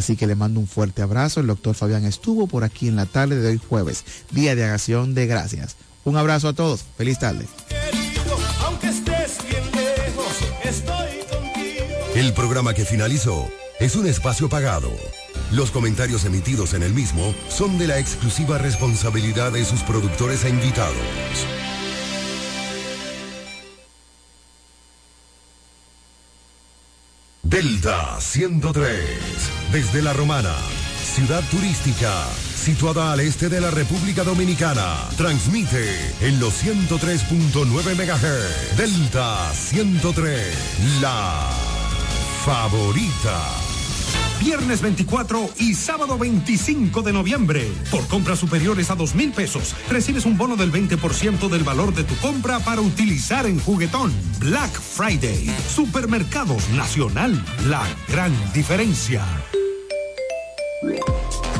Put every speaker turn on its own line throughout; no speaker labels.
Así que le mando un fuerte abrazo. El doctor Fabián estuvo por aquí en la tarde de hoy jueves, día de acción de gracias. Un abrazo a todos. Feliz tarde.
El programa que finalizó es un espacio pagado. Los comentarios emitidos en el mismo son de la exclusiva responsabilidad de sus productores e invitados. Delta 103, desde La Romana, ciudad turística, situada al este de la República Dominicana, transmite en los 103.9 MHz. Delta 103, la favorita.
Viernes 24 y sábado 25 de noviembre. Por compras superiores a dos mil pesos, recibes un bono del 20% del valor de tu compra para utilizar en juguetón. Black Friday. Supermercados Nacional. La gran diferencia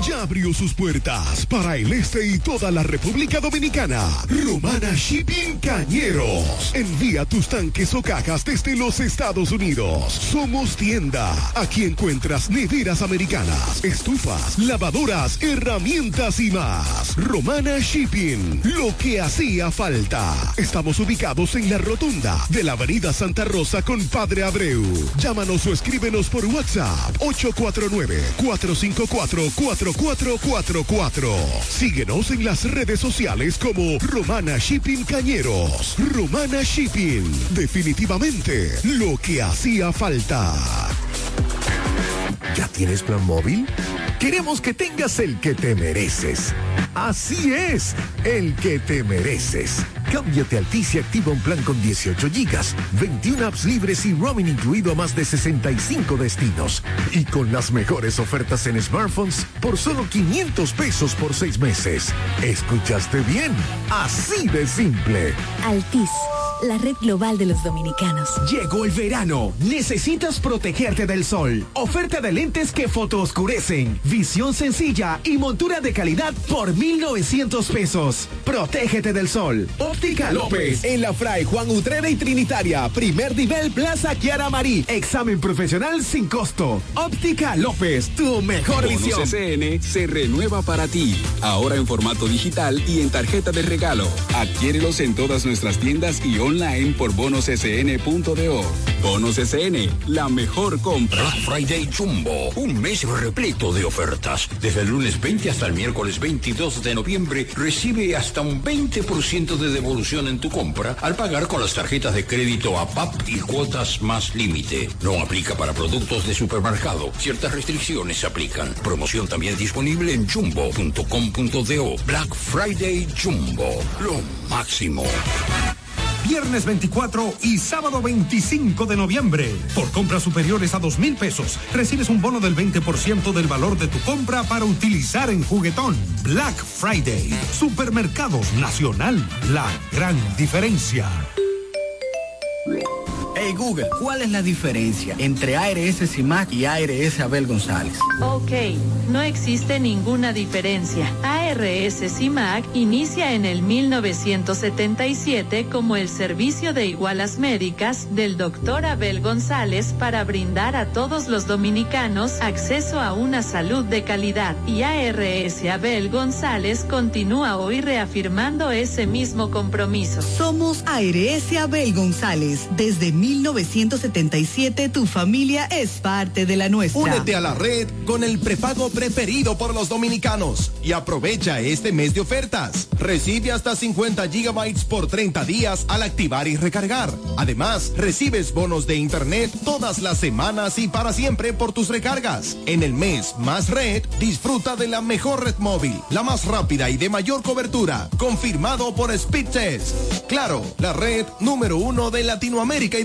ya abrió sus puertas para el este y toda la República Dominicana. Romana Shipping Cañeros. Envía tus tanques o cajas desde los Estados Unidos. Somos tienda. Aquí encuentras neveras americanas, estufas, lavadoras, herramientas y más. Romana Shipping. Lo que hacía falta. Estamos ubicados en la rotunda de la Avenida Santa Rosa con Padre Abreu. Llámanos o escríbenos por WhatsApp 849 454 4 444. Síguenos en las redes sociales como Romana Shipping Cañeros. Romana Shipping. Definitivamente lo que hacía falta.
¿Ya tienes plan móvil? Queremos que tengas el que te mereces. Así es, el que te mereces. Cámbiate a Altis y activa un plan con 18 gigas, 21 apps libres y roaming incluido a más de 65 destinos. Y con las mejores ofertas en smartphones por solo 500 pesos por seis meses. ¿Escuchaste bien? Así de simple.
Altis la red global de los dominicanos.
Llegó el verano. Necesitas protegerte del sol. Oferta de lentes que fotooscurecen. Visión sencilla y montura de calidad por 1,900 pesos. Protégete del sol. Óptica López. En la Fray Juan Utrera y Trinitaria. Primer nivel Plaza Kiara Marí. Examen profesional sin costo. Óptica López. Tu mejor visión.
SN se renueva para ti. Ahora en formato digital y en tarjeta de regalo. Adquiérelos en todas nuestras tiendas y online por bonossn.do. Bonos SN, la mejor compra.
Black Friday Jumbo, un mes repleto de ofertas. Desde el lunes 20 hasta el miércoles 22 de noviembre, recibe hasta un 20% de devolución en tu compra al pagar con las tarjetas de crédito APAP y cuotas más límite. No aplica para productos de supermercado. Ciertas restricciones se aplican. Promoción también disponible en jumbo.com.do. Black Friday Jumbo, lo máximo.
Viernes 24 y sábado 25 de noviembre. Por compras superiores a dos mil pesos, recibes un bono del 20% del valor de tu compra para utilizar en juguetón. Black Friday. Supermercados Nacional. La gran diferencia.
Hey Google, ¿cuál es la diferencia entre ARS CIMAC y ARS Abel González?
Ok, no existe ninguna diferencia. ARS CIMAC inicia en el 1977 como el servicio de igualas médicas del doctor Abel González para brindar a todos los dominicanos acceso a una salud de calidad. Y ARS Abel González continúa hoy reafirmando ese mismo compromiso.
Somos ARS Abel González. Desde 1977 tu familia es parte de la nuestra.
Únete a la red con el prepago preferido por los dominicanos y aprovecha este mes de ofertas. Recibe hasta 50 gigabytes por 30 días al activar y recargar. Además, recibes bonos de internet todas las semanas y para siempre por tus recargas. En el mes más red, disfruta de la mejor red móvil, la más rápida y de mayor cobertura, confirmado por Speedtest. Claro, la red número uno de Latinoamérica y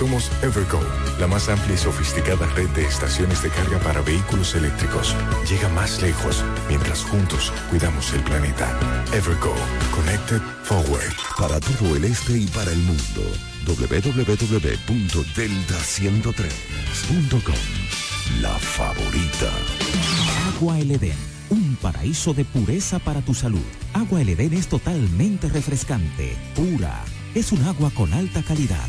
Somos Evergo, la más amplia y sofisticada red de estaciones de carga para vehículos eléctricos. Llega más lejos mientras juntos cuidamos el planeta. Evergo, Connected Forward.
Para todo el este y para el mundo, www.delta103.com. La favorita.
Agua El Edén, un paraíso de pureza para tu salud. Agua El Edén es totalmente refrescante, pura. Es un agua con alta calidad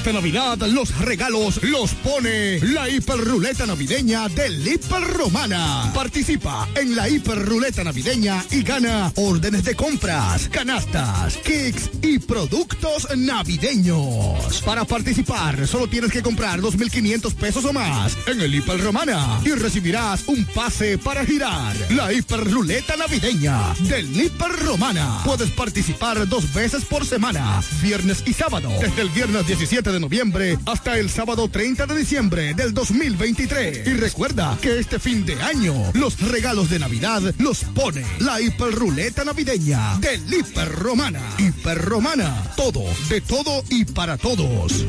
Esta Navidad los regalos los pone la hiperruleta navideña del Hiper Romana. Participa en la hiperruleta navideña y gana órdenes de compras, canastas, kicks y productos navideños. Para participar solo tienes que comprar 2.500 pesos o más en el Hiper Romana y recibirás un pase para girar. La hiperruleta navideña del Hiper Romana. Puedes participar dos veces por semana, viernes y sábado, desde el viernes 17 de noviembre hasta el sábado 30 de diciembre del 2023. Y recuerda que este fin de año los regalos de Navidad los pone la hiperruleta navideña del Hiper Romana. Hiper Romana, todo, de todo y para todos.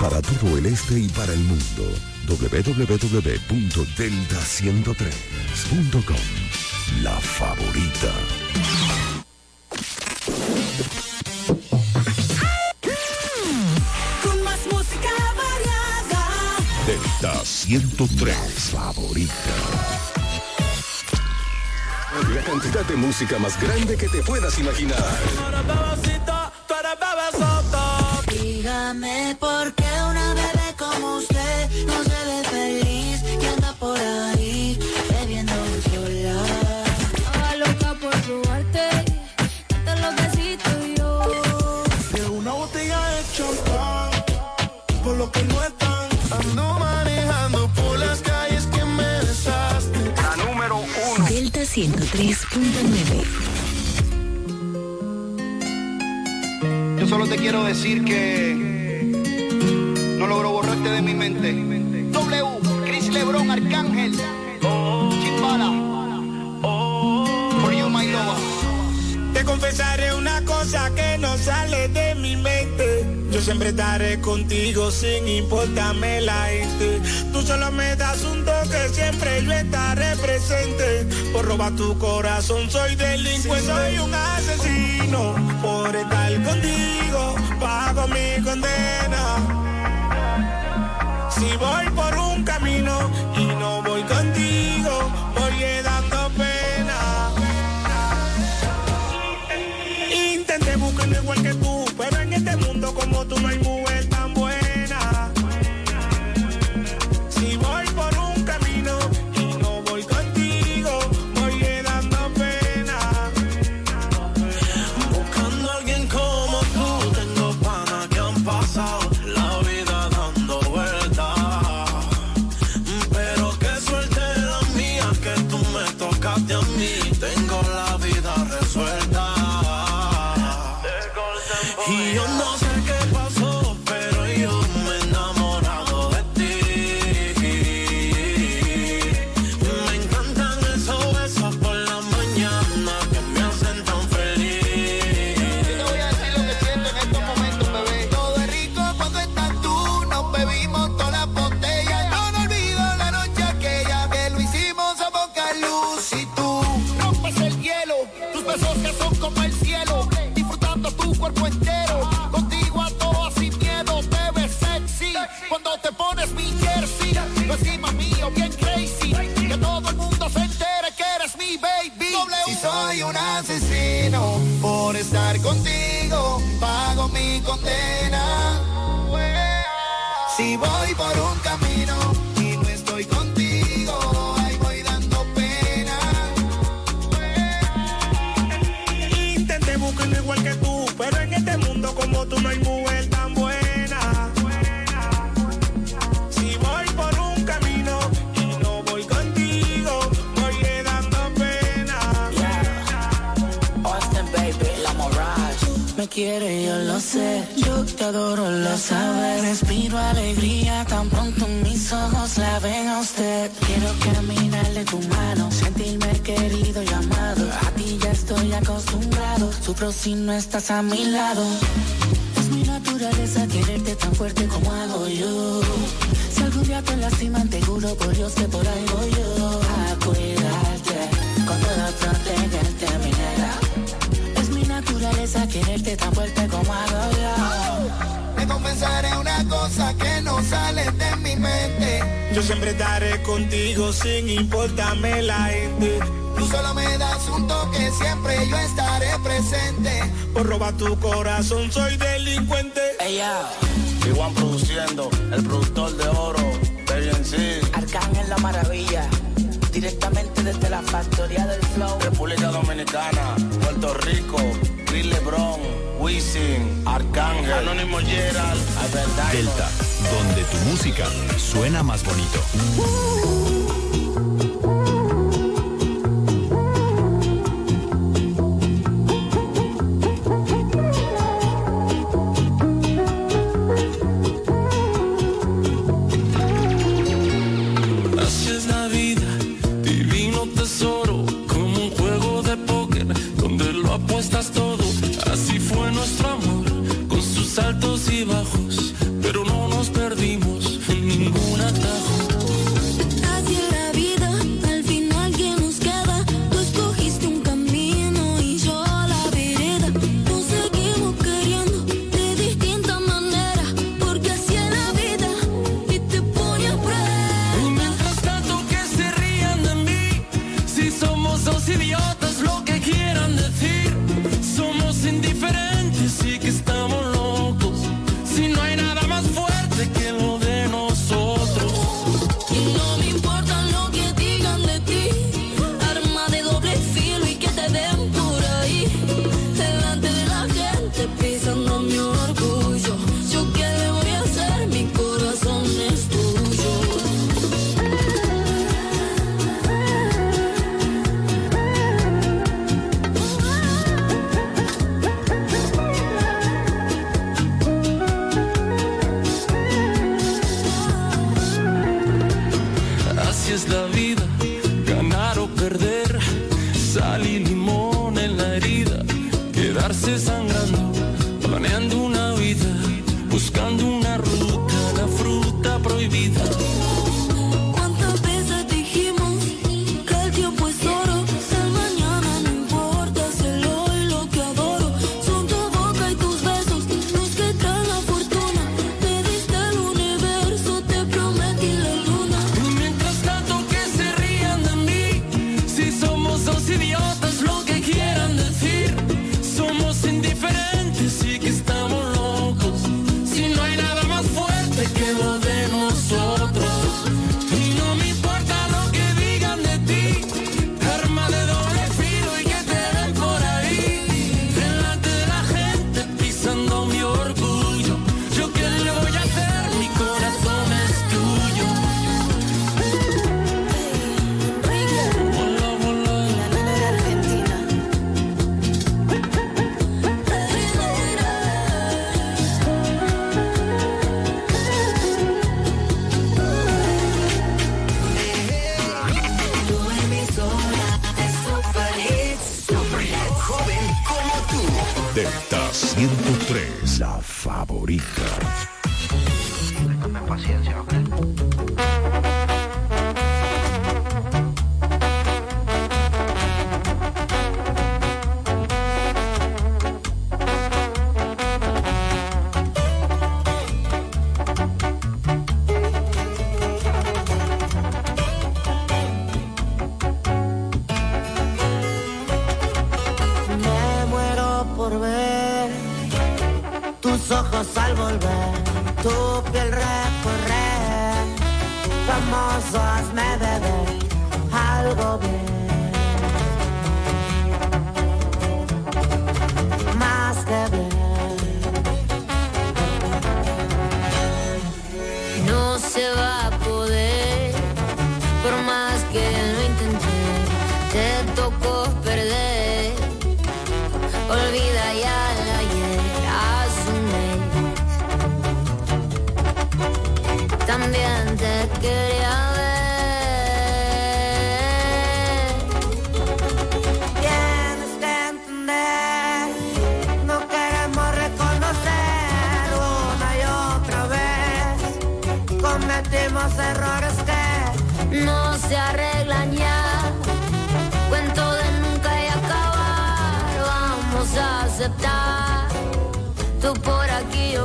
Para todo el este y para el mundo, www.delta103.com. La favorita. Delta 103 favorita.
La cantidad de música más grande que te puedas imaginar.
Dígame por qué una bebé como usted
103.9.
Yo solo te quiero decir que no logro borrarte de mi mente. W, Chris Lebron, Arcángel, Chimbala, for you my lover.
Te confesaré una cosa que no sale de mi mente. Yo siempre estaré contigo sin importarme la gente. Tú solo me das un toque, siempre yo estaré presente. Por robar tu corazón soy delincuente, soy un asesino. Por estar contigo, pago mi condena. Si voy por un
acostumbrado, sufro si no estás a mi lado. Es mi naturaleza quererte tan fuerte como hago yo. Si algún día te lastiman, te juro por Dios que por ahí voy yo. A cuidarte, con todo protegerte, mi negra. Es mi naturaleza quererte tan fuerte como hago yo
comenzaré una cosa que no sale de mi mente.
Yo siempre estaré contigo sin importarme la gente.
Tú solo me das un toque, siempre yo estaré presente.
Por robar tu corazón, soy delincuente.
Ella.
Hey, Iguan produciendo, el productor de oro, de
Arcángel la maravilla directamente desde la factoría del flow.
República Dominicana, Puerto Rico, Bill Lebron. Wisin, Arcángel, Anónimo Gerald,
Delta, donde tu música suena más bonito.
Uh.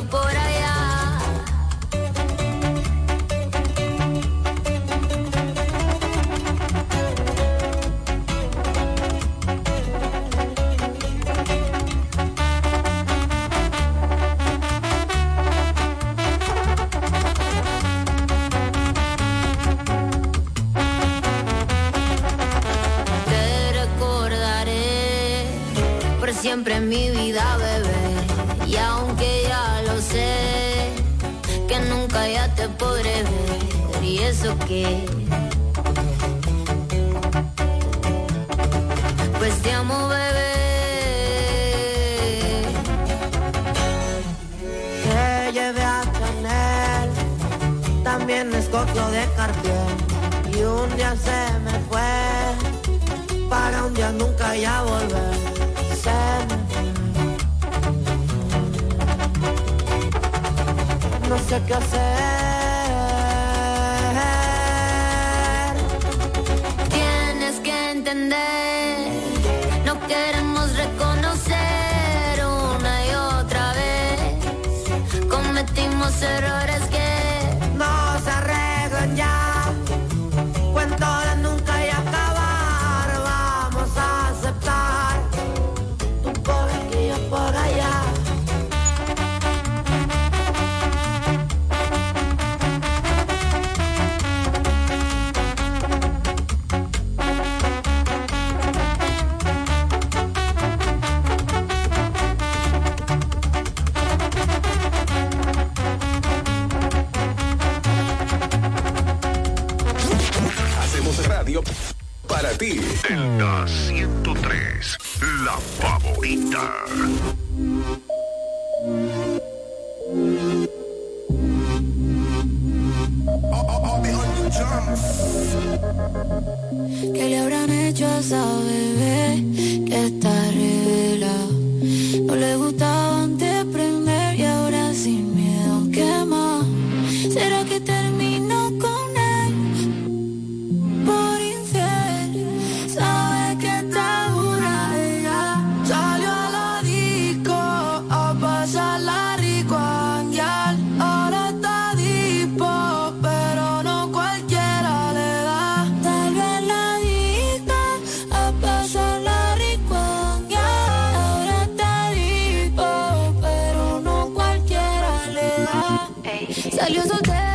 por ahí.
eso? Pues te amo, bebé.
Te llevé a Chanel, también escogió de Cartier. Y un día se me fue, para un día nunca ya volver. No sé qué hacer
no queremos reconocer una y otra vez, cometimos errores. Deltas.
Salió
soltero.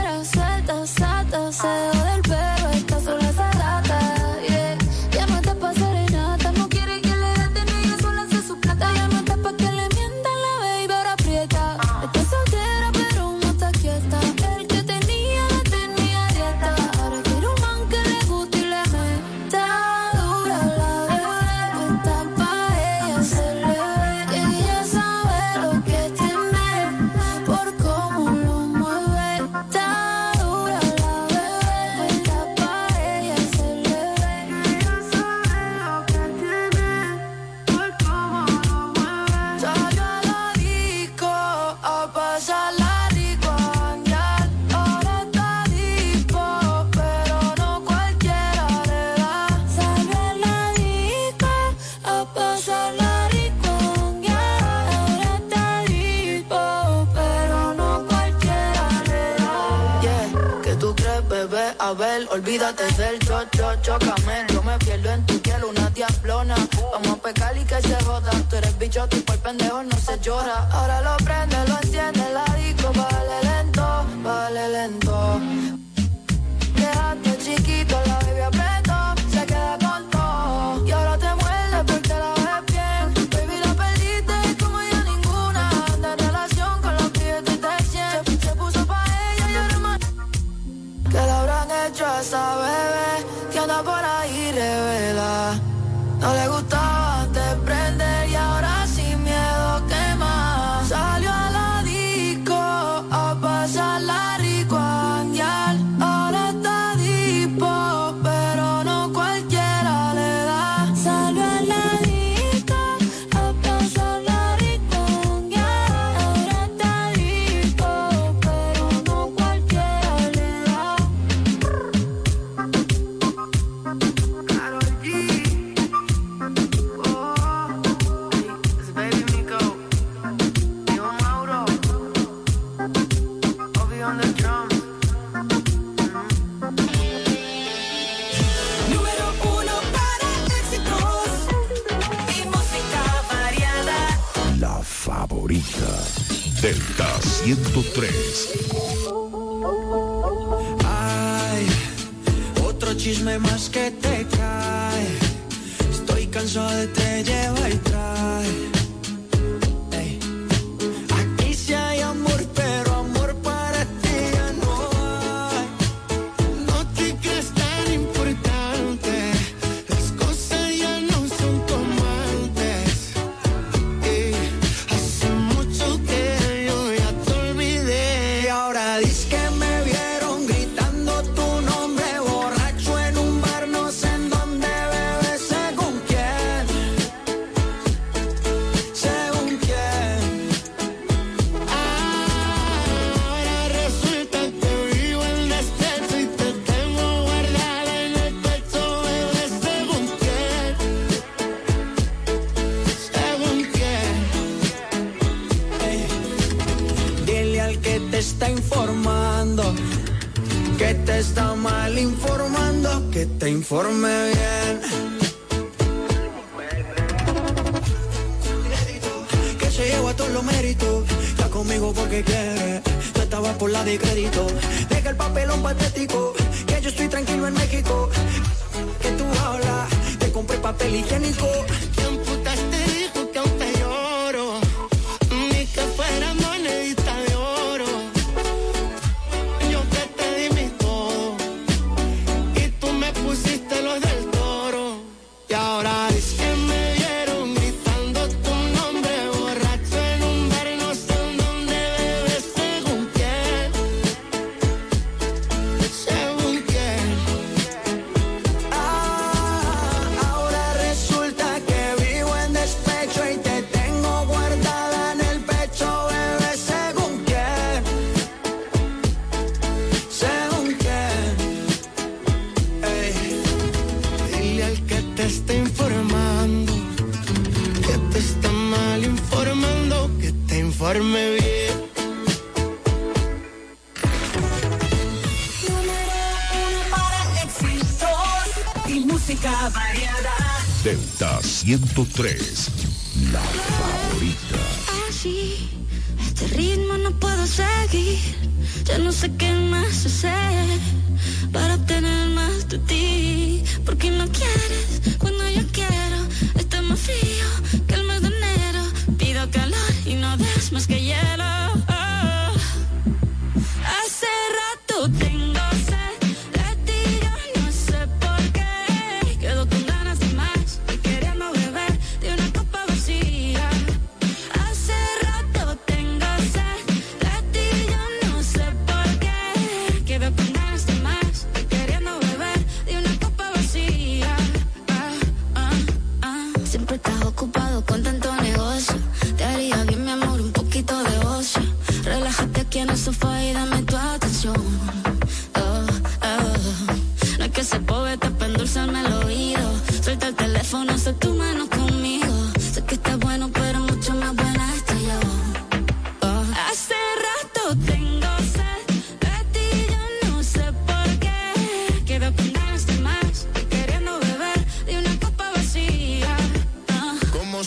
103.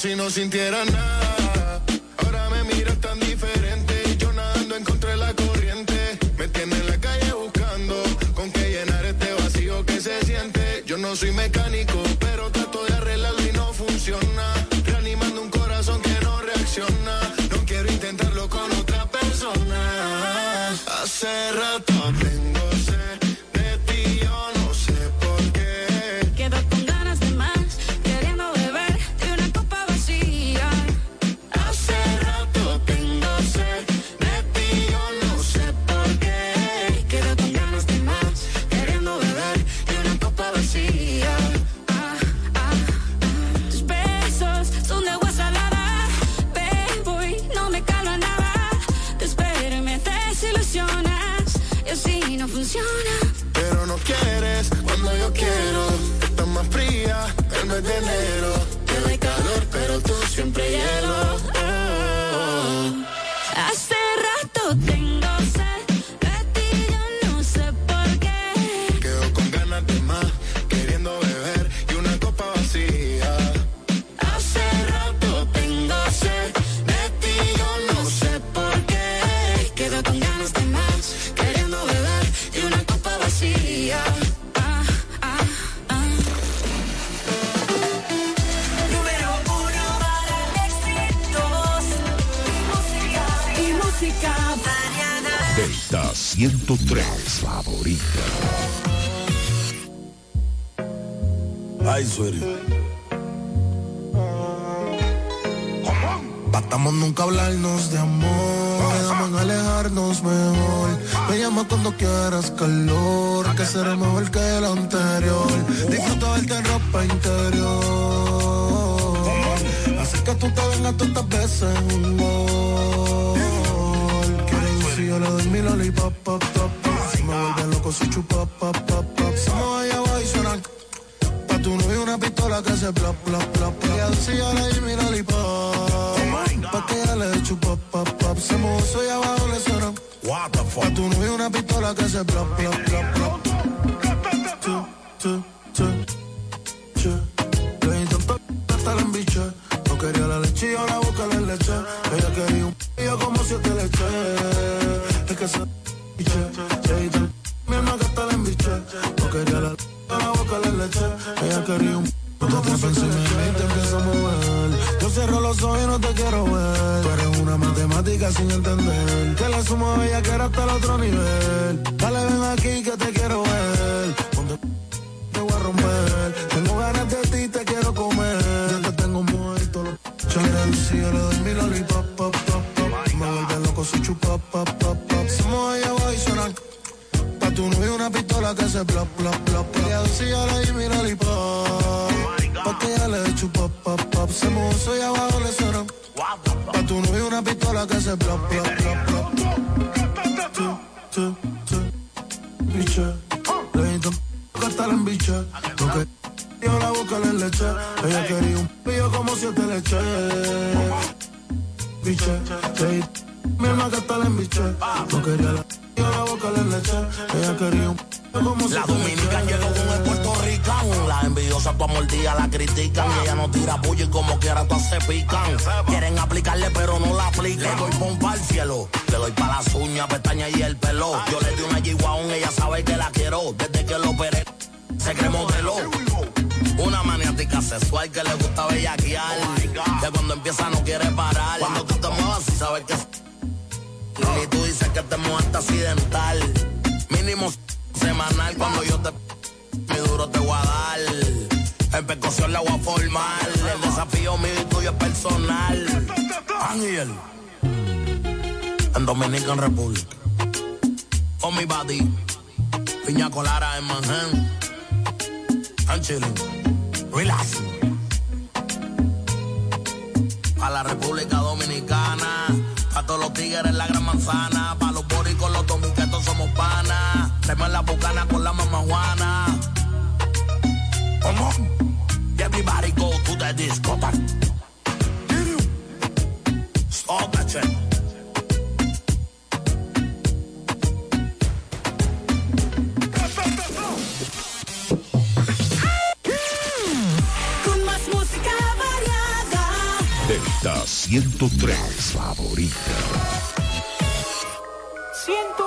si no sintiera nada. Ahora me miras tan diferente. Yo nadando encontré la corriente. Me tiene en la calle buscando con qué llenar este vacío que se siente. Yo no soy mecánico
interior. Así que tú te vengas tú estas veces en un gol. Quiero si yo le doy mi lollipop, pop, pop, pop. Si me vuelve loco si chupa, pop, pop, pop. Si me voy a y suena Pa' tu novio una pistola que se plop, plop, plop. Ella dice yo le di mi lollipop. Pa' que ella le chupa, pop, pop. Se mozo y abajo le suena.
What the fuck?
Pa' tu novio una pistola que se plop, plop, plop, plop. Te ver. Tú eres una matemática sin entender. Que la sumo bella que era hasta el otro nivel. Dale, ven aquí que te quiero ver. Ponte te voy a romper. Tengo ganas de ti, te quiero comer. Ya te tengo muerto. Lo... Chale, si yo le doy mi lollipop, pop, pop, pop. Me vuelve loco si chupa, pop, pop, pop. Si me voy a suena. Pa' tu novio una pistola que se plop, plop, plop, plop. Ella dice yo le Que
cuando empieza no quiere parar. Cuando tú te muevas y sabes que... Y tú dices que te mueves accidental. Mínimo semanal cuando yo te... Mi duro te voy a dar. En percusión la voy a formar. El desafío mío y tuyo es personal. Ángel. En Dominican Republic. On mi body. Piña colara en Manhattan. I'm chilling. Relax. A la República Dominicana. A todos los tigres la gran manzana. Pa' los boricos, los dominicanos somos panas. Tenemos la bucana con la mamá Juana. Come on. Everybody go to the discotheque. Stop that shit.
103 favorita.
103.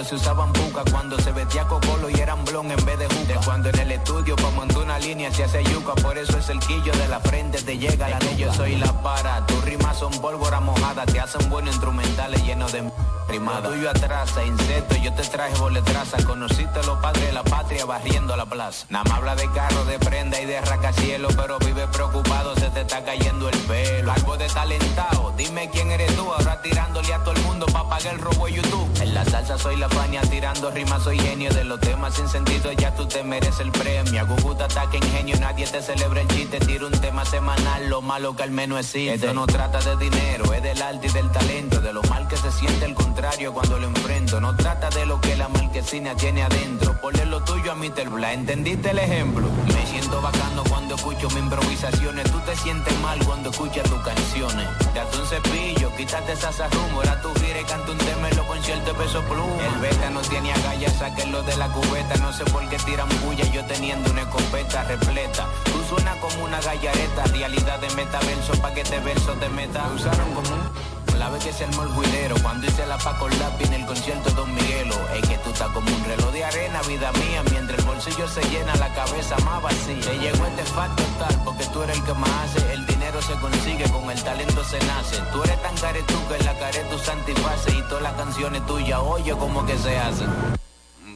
Cuando se usaban buca, cuando se vestía cocolo y eran blon en vez de juca. De cuando en el estudio pa' montar una línea se hace yuca, por eso es el quillo de la frente te llega la de yo soy la para. Tus rimas son pólvora mojada, te hacen buenos instrumentales llenos de rimada. Lo tuyo atrasa, insecto, yo te traje boletraza. Conociste a los padres de la patria barriendo la plaza. Nada más habla de carro, de prenda y de rascacielos, pero vive preocupado, se te está cayendo el pelo. Algo de talentado, dime quién eres tú, ahora tirándole a todo el mundo pa' pagar el robo de YouTube. En la salsa soy la faña, tirando rimas soy genio de los temas sin sentido, ya tú te mereces el premio. Guguta ataque ingenio, nadie te celebra el chiste, tiro un tema semanal, lo malo que al menos existe. Esto no trata de dinero, es del arte y del talento, de lo mal que se siente el contrario cuando lo enfrento. No trata de lo que la marquesina tiene adentro, ponle lo tuyo a Mr. Bla, ¿entendiste el ejemplo? Me siento bacano cuando escucho mis improvisaciones, tú te sientes mal cuando escuchas tus canciones. Date un cepillo, quítate esa rumor, a tu gira y canta un tema en los conciertos peso pluma. No tiene agallas, sáquenlo de la cubeta, no sé por qué tiran bulla, yo teniendo una escopeta repleta. Tú suenas como una gallareta, realidad de metaverso pa' que te verso te meta. Me usaron como un la vez que se armó el juidero, cuando hice la pa' con lápiz en el concierto de Don Miguelo. Es que tú estás como un reloj de arena, vida mía, mientras el bolsillo se llena, la cabeza más vacía. Te llegó este facto tal, porque tú eres el que más hace, el dinero se consigue con el
talento se nace. Tú eres tan caretú que la care tu santiface y todas las canciones tuyas, oye como que se hacen.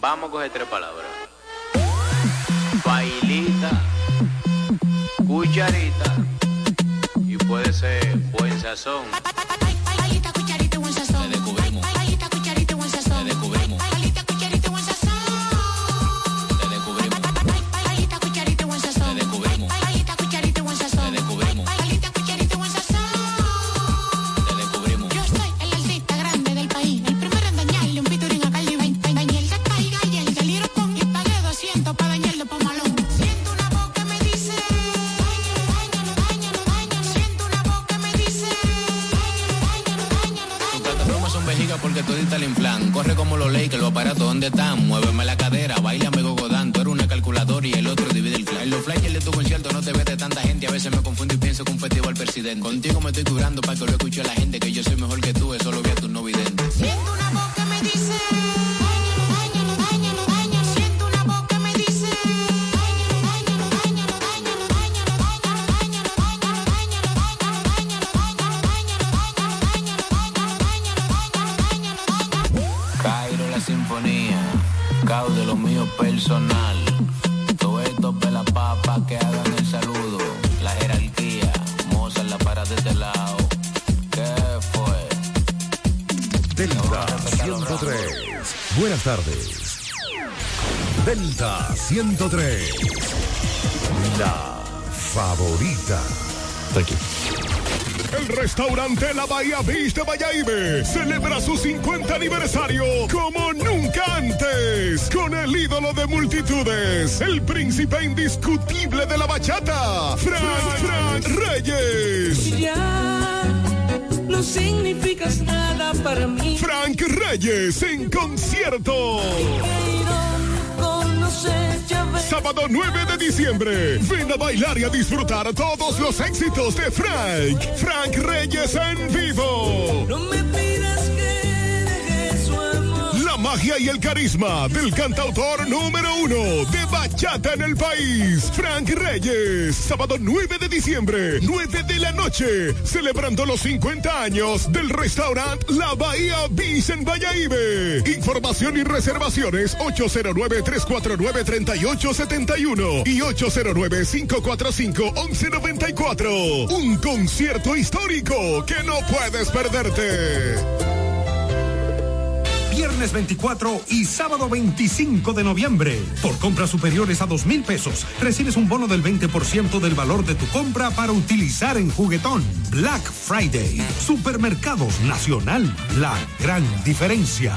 Vamos a coger tres palabras. Bailita, cucharita y puede ser buen sazón. Están. Muéveme la cadera, baila me gogodán. Tú eres una calculadora y el otro divide el clan. En los flyers de tu concierto no te ves de tanta gente. A veces me confundo y pienso que un festival presidente. Contigo me estoy curando para que lo escuche la gente. Que yo soy mejor que tú, eso lo este lado. ¿Qué fue?
Delta 103. Buenas tardes. Delta 103. La favorita.
El restaurante La Bahía Beach de Bayaibe celebra su 50 aniversario como nunca antes con el ídolo de multitudes, el príncipe indiscutible de la bachata, Frank, Frank Reyes.
Ya no significas nada para mí.
Frank Reyes en concierto. Sábado 9 de diciembre. Ven a bailar y a disfrutar todos los éxitos de Frank. Frank Reyes en vivo. Magia y el carisma del cantautor número uno de bachata en el país, Frank Reyes. Sábado 9 de diciembre, 9 de la noche, celebrando los 50 años del restaurante La Bahía Beach en Bayaibe. Información y reservaciones 809-349-3871 y 809-545-1194. Un concierto histórico que no puedes perderte.
Viernes 24 y sábado 25 de noviembre. Por compras superiores a dos mil pesos, recibes un bono del 20% del valor de tu compra para utilizar en juguetón. Black Friday. Supermercados Nacional. La gran diferencia.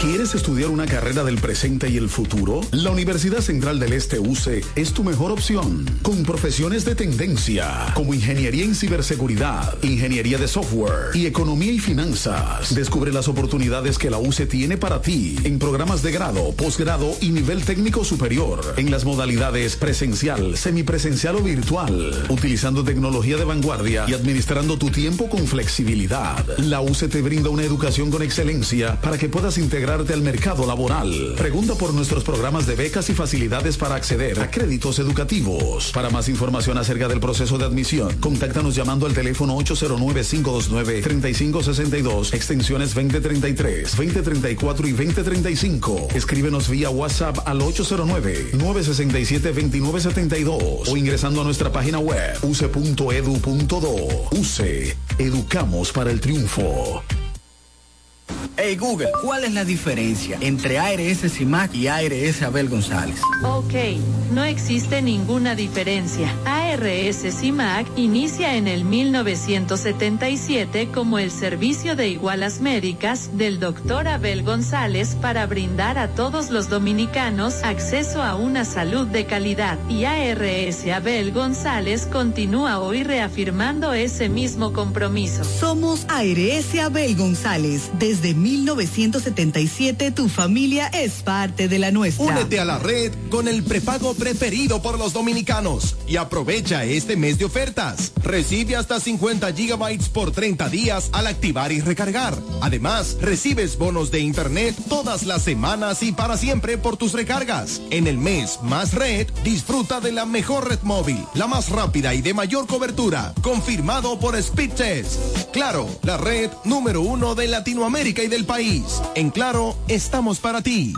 ¿Quieres estudiar una carrera del presente y el futuro? La Universidad Central del Este UCE es tu mejor opción, con profesiones de tendencia como ingeniería en ciberseguridad, ingeniería de software y economía y finanzas. Descubre las oportunidades que la UCE tiene para ti en programas de grado, posgrado y nivel técnico superior, en las modalidades presencial, semipresencial o virtual, utilizando tecnología de vanguardia y administrando tu tiempo con flexibilidad. La UCE te brinda una educación con excelencia para que puedas integrarte al mercado laboral. Pregunta por nuestros programas de becas y facilidades para acceder a créditos educativos. Para más información acerca del proceso de admisión, contáctanos llamando al teléfono 809-529-3562, extensiones 2033, 2034 y 2035. Escríbenos vía WhatsApp al 809-967-2972 o ingresando a nuestra página web use.edu.do. UCE, educamos para el triunfo.
Hey Google, ¿cuál es la diferencia entre ARS CIMAC y ARS Abel González?
Ok, no existe ninguna diferencia. ARS CIMAC inicia en el 1977 como el servicio de igualas médicas del doctor Abel González para brindar a todos los dominicanos acceso a una salud de calidad. Y ARS Abel González continúa hoy reafirmando ese mismo compromiso.
Somos ARS Abel González. Desde 1977 tu familia es parte de la nuestra.
Únete a la red con el prepago preferido por los dominicanos y aprovecha este mes de ofertas. Recibe hasta 50 gigabytes por 30 días al activar y recargar. Además, recibes bonos de internet todas las semanas y para siempre por tus recargas. En el mes más red, disfruta de la mejor red móvil, la más rápida y de mayor cobertura, confirmado por Speedtest. Claro, la red número uno de Latinoamérica y país. En Claro, estamos para ti.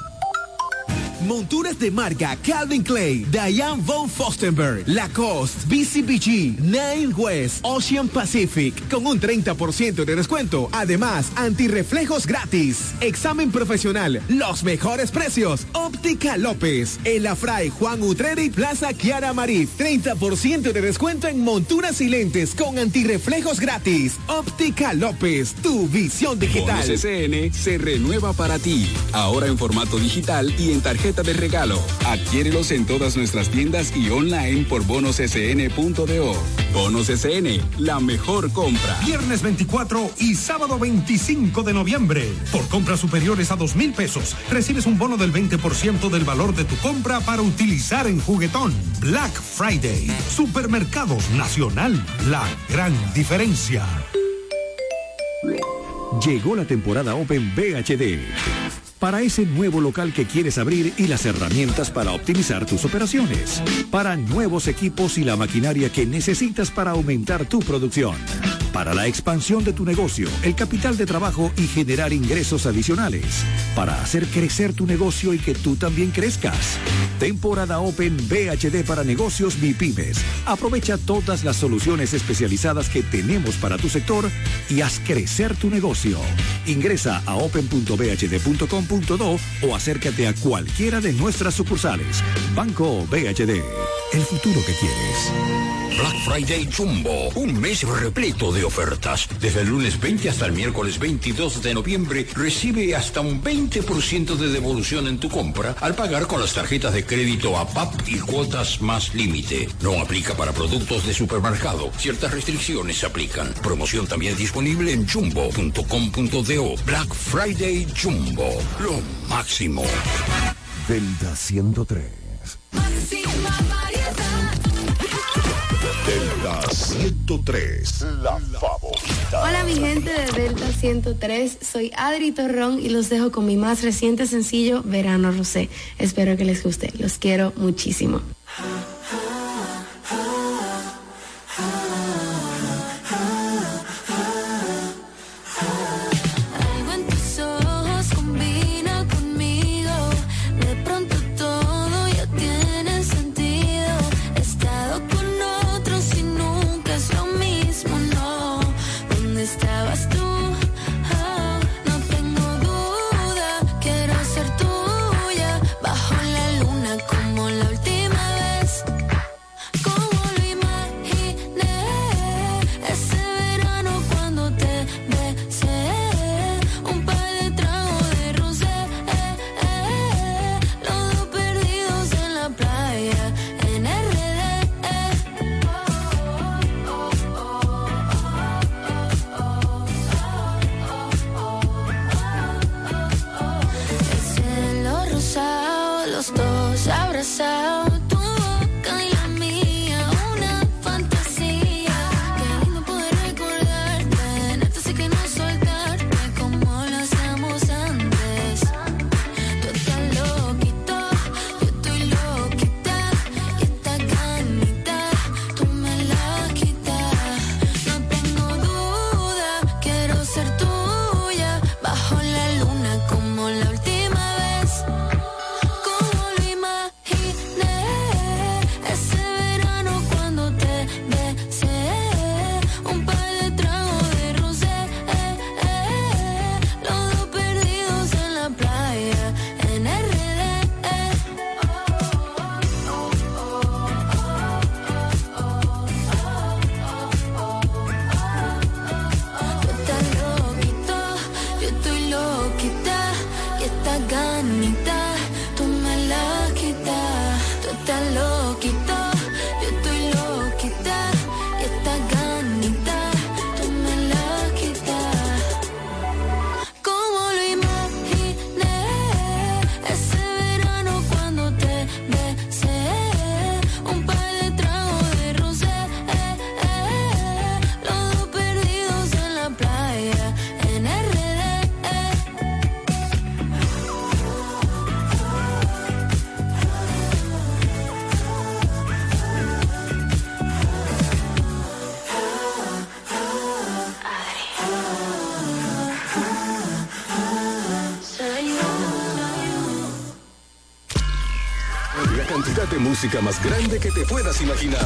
Monturas de marca Calvin Clay, Diane von Fostenberg, Lacoste, BCBG, Nine West, Ocean Pacific, con un 30% de descuento. Además, antirreflejos gratis. Examen profesional, los mejores precios. Óptica López, El Afray Juan Utreri, Plaza Kiara Marif. 30% de descuento en monturas y lentes con antirreflejos gratis. Óptica López, tu visión digital.
SN se renueva para ti. Ahora en formato digital y en tarjeta de regalo. Adquiérelos en todas nuestras tiendas y online por bonossn.do. Bonos SN, la mejor compra.
Viernes 24 y sábado 25 de noviembre. Por compras superiores a dos mil pesos, recibes un bono del 20% del valor de tu compra para utilizar en juguetón. Black Friday. Supermercados Nacional. La gran diferencia.
Llegó la temporada Open VHD. Para ese nuevo local que quieres abrir y las herramientas para optimizar tus operaciones. Para nuevos equipos y la maquinaria que necesitas para aumentar tu producción. Para la expansión de tu negocio, el capital de trabajo y generar ingresos adicionales. Para hacer crecer tu negocio y que tú también crezcas. Temporada Open VHD para negocios MIPIMES. Aprovecha todas las soluciones especializadas que tenemos para tu sector y haz crecer tu negocio. Ingresa a open.bhd.com.do o acércate a cualquiera de nuestras sucursales. Banco VHD. El futuro que quieres.
Black Friday Jumbo, un mes repleto de ofertas. Desde el lunes 20 hasta el miércoles 22 de noviembre, recibe hasta un 20% de devolución en tu compra al pagar con las tarjetas de crédito APAP y cuotas más límite. No aplica para productos de supermercado. Ciertas restricciones se aplican. Promoción también disponible en jumbo.com.do. Black Friday Jumbo, lo máximo.
Delta 103. Delta 103, la favorita.
Hola mi gente de Delta 103, soy Adri Torrón y los dejo con mi más reciente sencillo Verano Rosé. Espero que les guste, los quiero muchísimo.
música más grande que te puedas imaginar.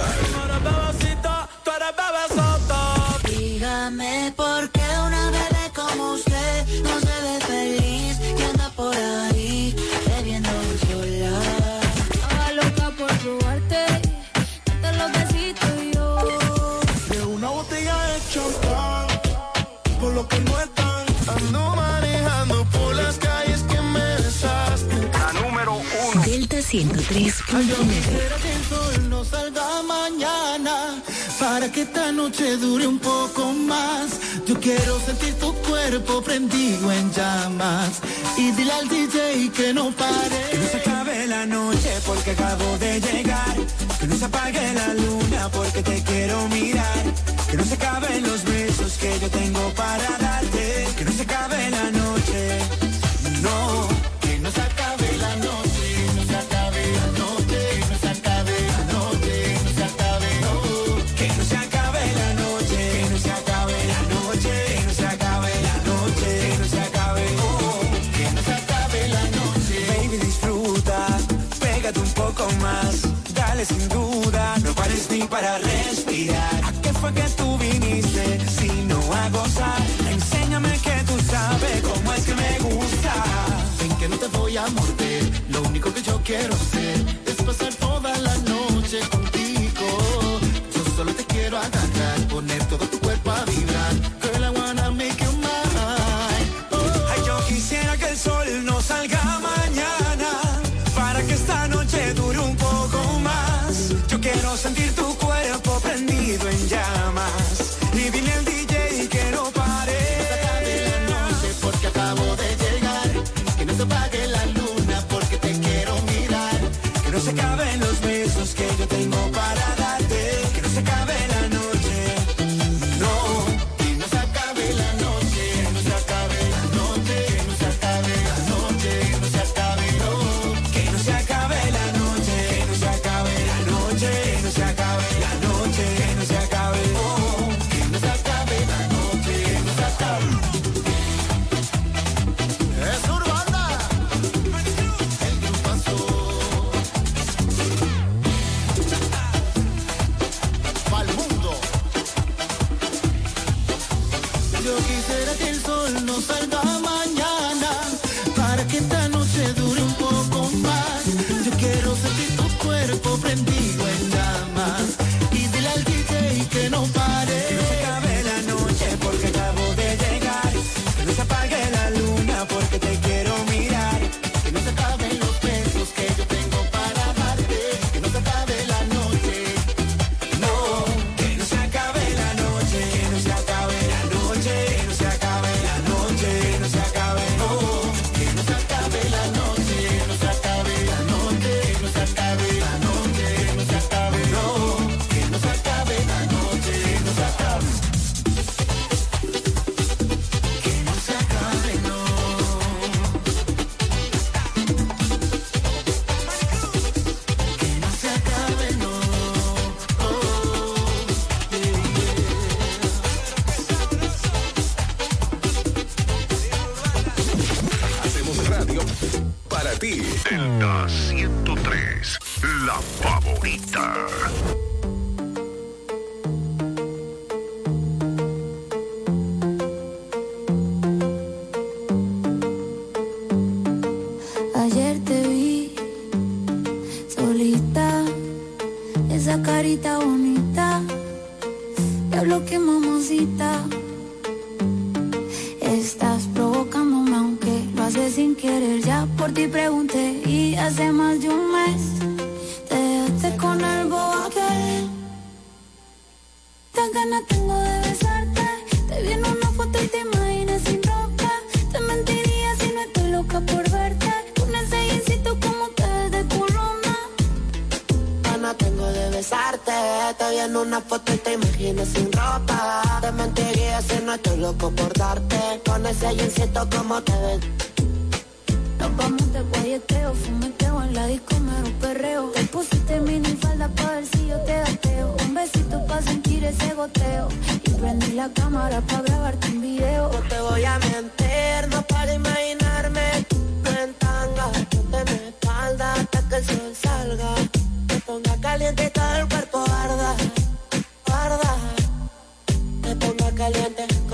Dígame por qué una bebé como usted no se ve feliz que anda por ahí bebiendo sola.
Estaba loca por robarte, date los besitos yo.
De una botella de champán, por lo que no están, ando manejando por las calles que me desaste.
La número uno. Delta 103.
Yo quisiera que el sol no salga mañana para que esta noche dure un poco más. Yo quiero sentir tu cuerpo prendido en llamas y dile al DJ que no pare.
Que no se acabe la noche porque acabo de llegar. Que no se apague la luna porque te quiero mirar. Que no se acaben los besos que yo tengo para dar. sin duda, no pares ni para respirar. ¿A qué fue que tú viniste si no a gozar? Enséñame que tú sabes cómo es que me gusta.
Ven que no te voy a morder, lo único que yo quiero ser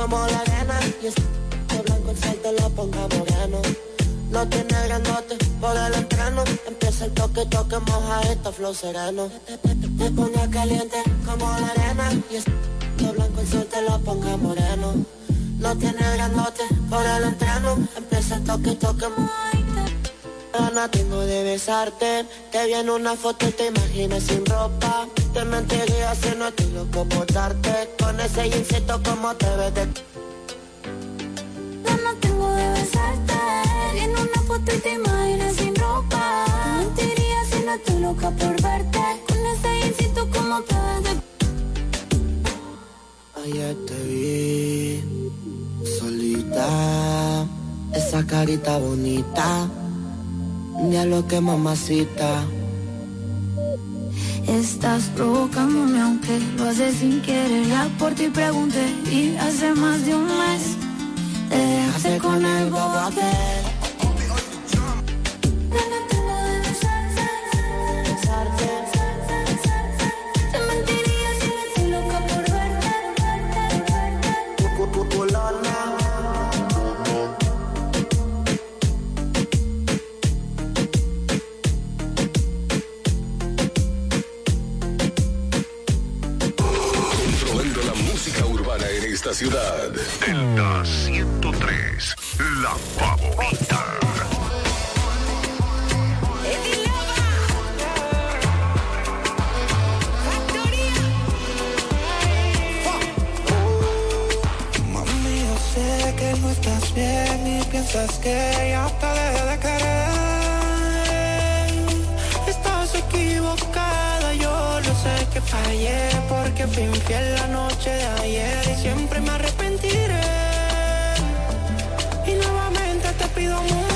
como la
gana. Y
es blanco, el sol
te
lo
ponga moreno. No
tiene grandote por el entreno Empieza el toque, toque, moja esta flor sereno. Te ponga caliente como la arena. Y es blanco el sol te lo ponga moreno. No tiene grandote por el entreno Empieza el toque, toque, moja Gana tengo de besarte. Te vi en una foto y te imaginas sin ropa. Te mentiría si no estoy loco por darte. Con ese insecto como te ves de
Ganas tengo de besarte. Vi en una foto y te imaginas sin ropa. Te mentiría si no estoy loca por verte. Con ese insecto como te ves de
Ayer te vi solita, esa carita bonita, ni lo que mamacita.
Estás provocándome aunque lo haces sin querer. Ya por ti pregunté y hace más de un mes. Te dejaste con el bobo aquel
esta ciudad. Delta 103, la favorita.
Mami, yo sé que no estás bien y piensas que ya te dejé de querer. Sé que fallé porque fui infiel la noche de ayer y siempre me arrepentiré. Y nuevamente te pido, mujer,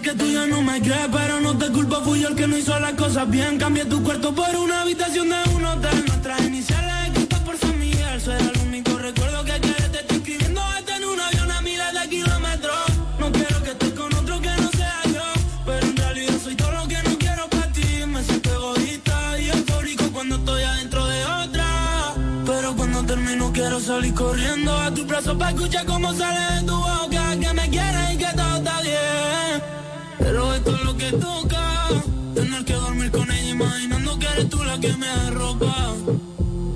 que
tú ya no
me
crees, pero no te culpo, fui yo el que no hizo las cosas bien. Cambié tu cuarto por una habitación de un hotel. Nuestras iniciales escritas por San Miguel. Será el único recuerdo que quieres. Te estoy escribiendo desde en un avión a miles de kilómetros. No quiero que estés con otro que no sea yo. Pero en realidad soy todo lo que no quiero para ti. Me siento egoísta y eufórico cuando estoy adentro de otra. Pero cuando termino quiero salir corriendo a tu brazo para escuchar cómo sale de tu boca. Que me quieres y que. Pero Tener que dormir con ella imaginando que eres tú la que me arropa.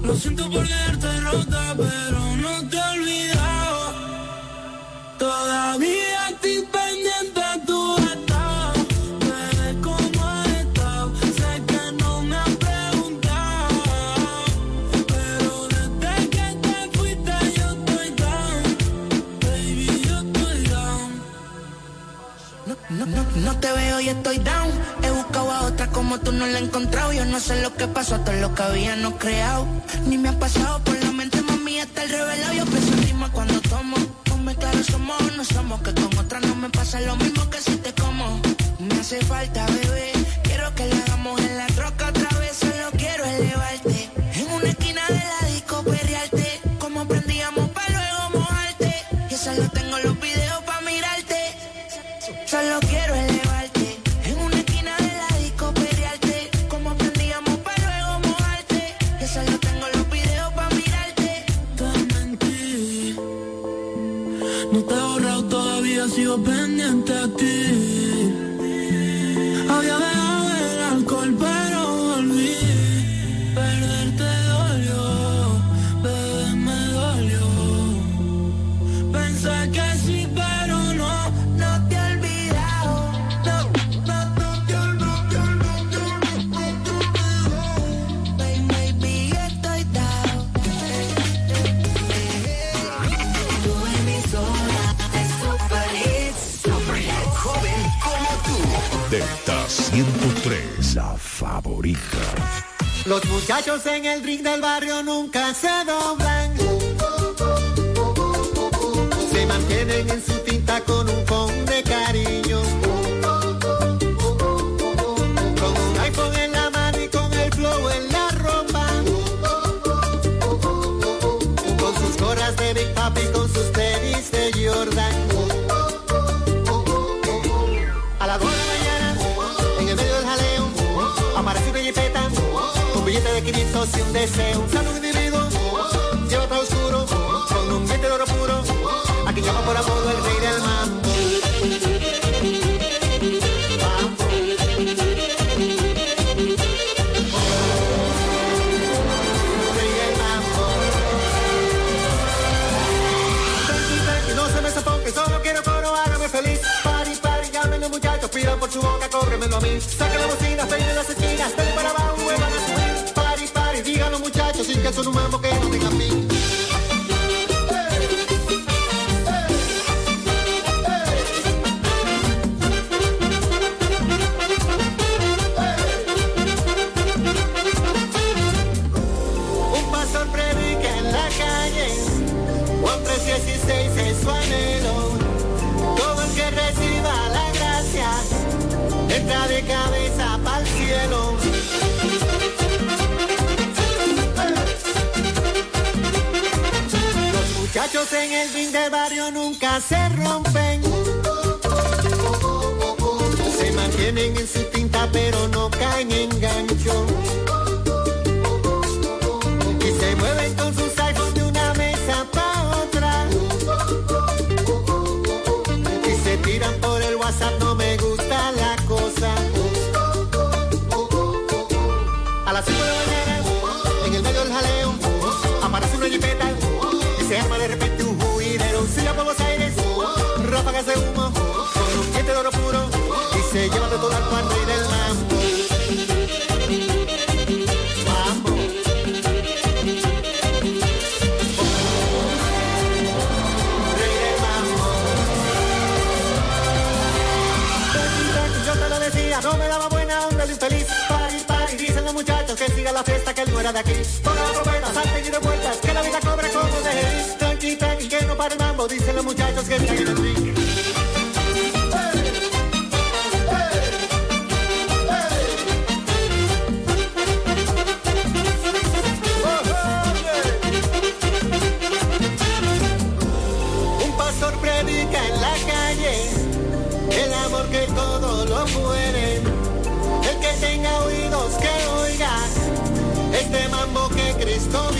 Lo siento por quedarte rota, pero no te he olvidado. Todavía
como tú no la he encontrado. Yo no sé lo que pasó, todo lo que habíamos creado. Ni me ha pasado por la mente, mami, está el revelado. Yo pienso en más cuando tomo. Ponme claro, somos no somos. Que con otra no me pasa lo mismo que si te como. Me hace falta, bebé. Los
muchachos en el ring del barrio nunca se doblan. Se mantienen en su tinta con un con de cariño. De 500 y un deseo. Un sano muchachos, sin que son en el ring del barrio nunca se rompen. Se mantienen en su tinta pero no caen en gancho. fuera de aquí.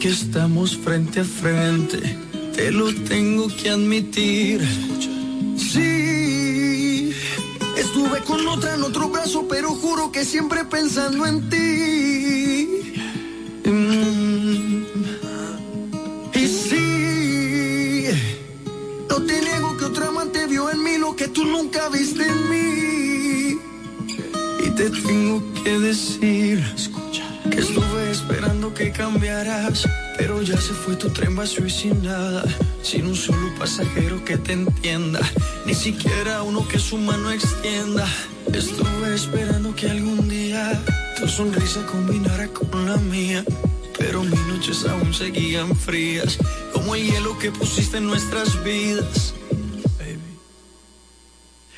que
estamos frente a frente, te lo tengo que admitir.
Sí, estuve con otra en otro brazo, pero juro que siempre pensando en ti.
ya se fue tu tren vacío y sin nada, sin un solo pasajero que te entienda, ni siquiera uno que su mano extienda. Estuve esperando que algún día tu sonrisa combinara con la mía, pero mis noches aún seguían frías, como el hielo que pusiste en nuestras vidas.
Baby.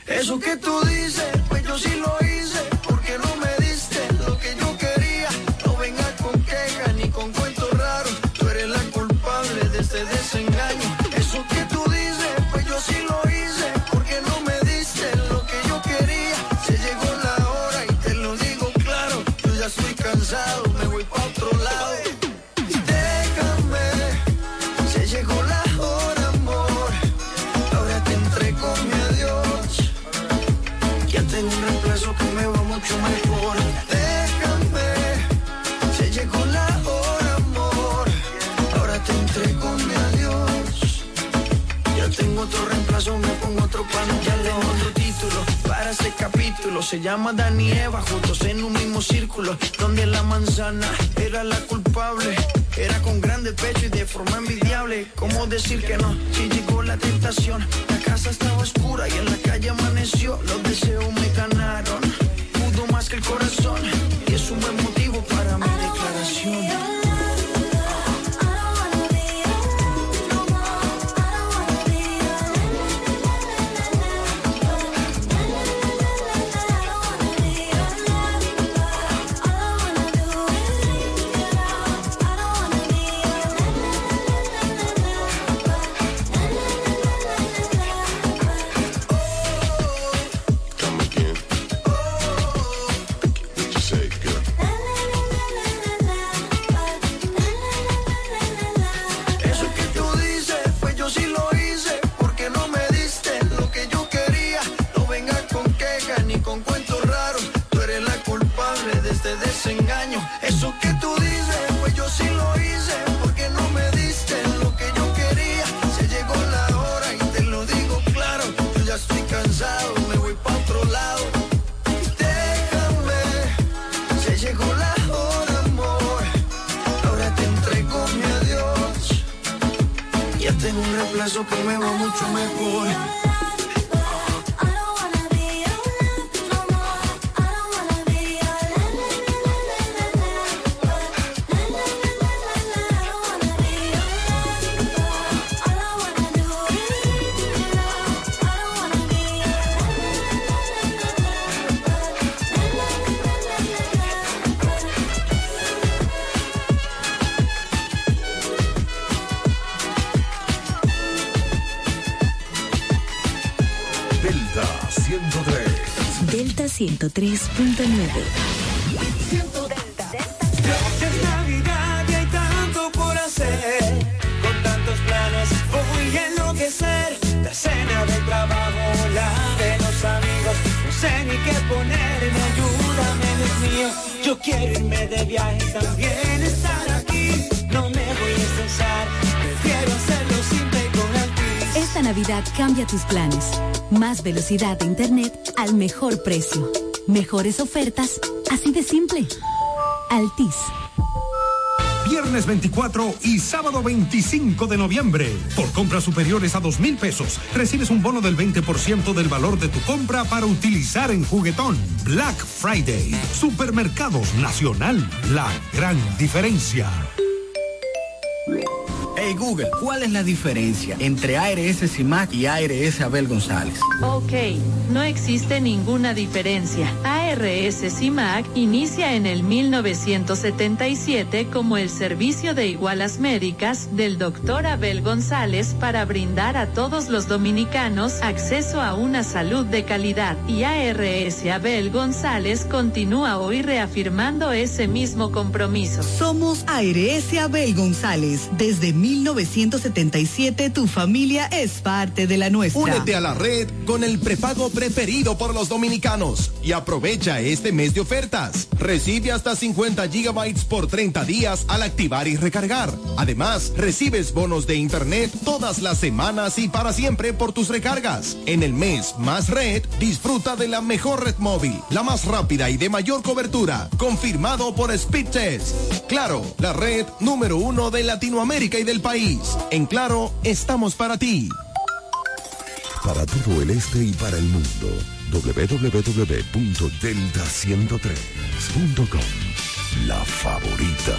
Eso que tú dices, pues yo sí lo llama Danieva, juntos en un mismo círculo, donde la manzana era la culpable. Era con grande pecho y de forma envidiable. ¿Cómo decir que no? Si llegó la tentación, la casa estaba oscura y en la calle amaneció. Los deseos me ganaron, pudo más que el corazón y es un buen
Velocidad de Internet al mejor precio. Mejores ofertas, así de simple. Altis.
Viernes 24 y sábado 25 de noviembre. Por compras superiores a dos mil pesos, recibes un bono del 20% del valor de tu compra para utilizar en juguetón. Black Friday. Supermercados Nacional. La gran diferencia.
Google, ¿cuál es la diferencia entre ARS CIMAC y ARS Abel González?
Ok, no existe ninguna diferencia. ARS CIMAC inicia en el 1977 como el servicio de igualas médicas del doctor Abel González para brindar a todos los dominicanos acceso a una salud de calidad. Y ARS Abel González continúa hoy reafirmando ese mismo compromiso.
Somos ARS Abel González. Desde 1977 tu familia es parte de la nuestra.
Únete a la red con el prepago preferido por los dominicanos y aprovecha este mes de ofertas. Recibe hasta 50 gigabytes por 30 días al activar y recargar. Además, recibes bonos de internet todas las semanas y para siempre por tus recargas. En el mes más red, disfruta de la mejor red móvil, la más rápida y de mayor cobertura, confirmado por Speedtest. Claro, la red número uno de Latinoamérica y del país. En Claro, estamos para ti.
Para todo el este y para el mundo, www.delta103.com. La favorita.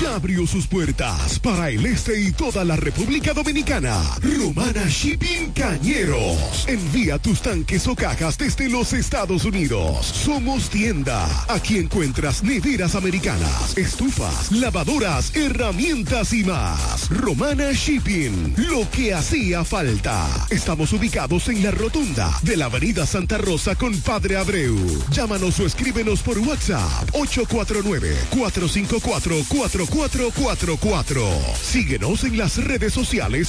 Ya abrió sus puertas para el este y toda la República Dominicana. Romana Shipping Cañeros. Envía tus tanques o cajas desde los Estados Unidos. Somos tienda. Aquí encuentras neveras americanas, estufas, lavadoras, herramientas y más. Romana Shipping. Lo que hacía falta. Estamos ubicados en la rotunda de la Avenida Santa Rosa con Padre Abreu. Llámanos o escríbenos por WhatsApp 849 454 4444. Síguenos en las redes sociales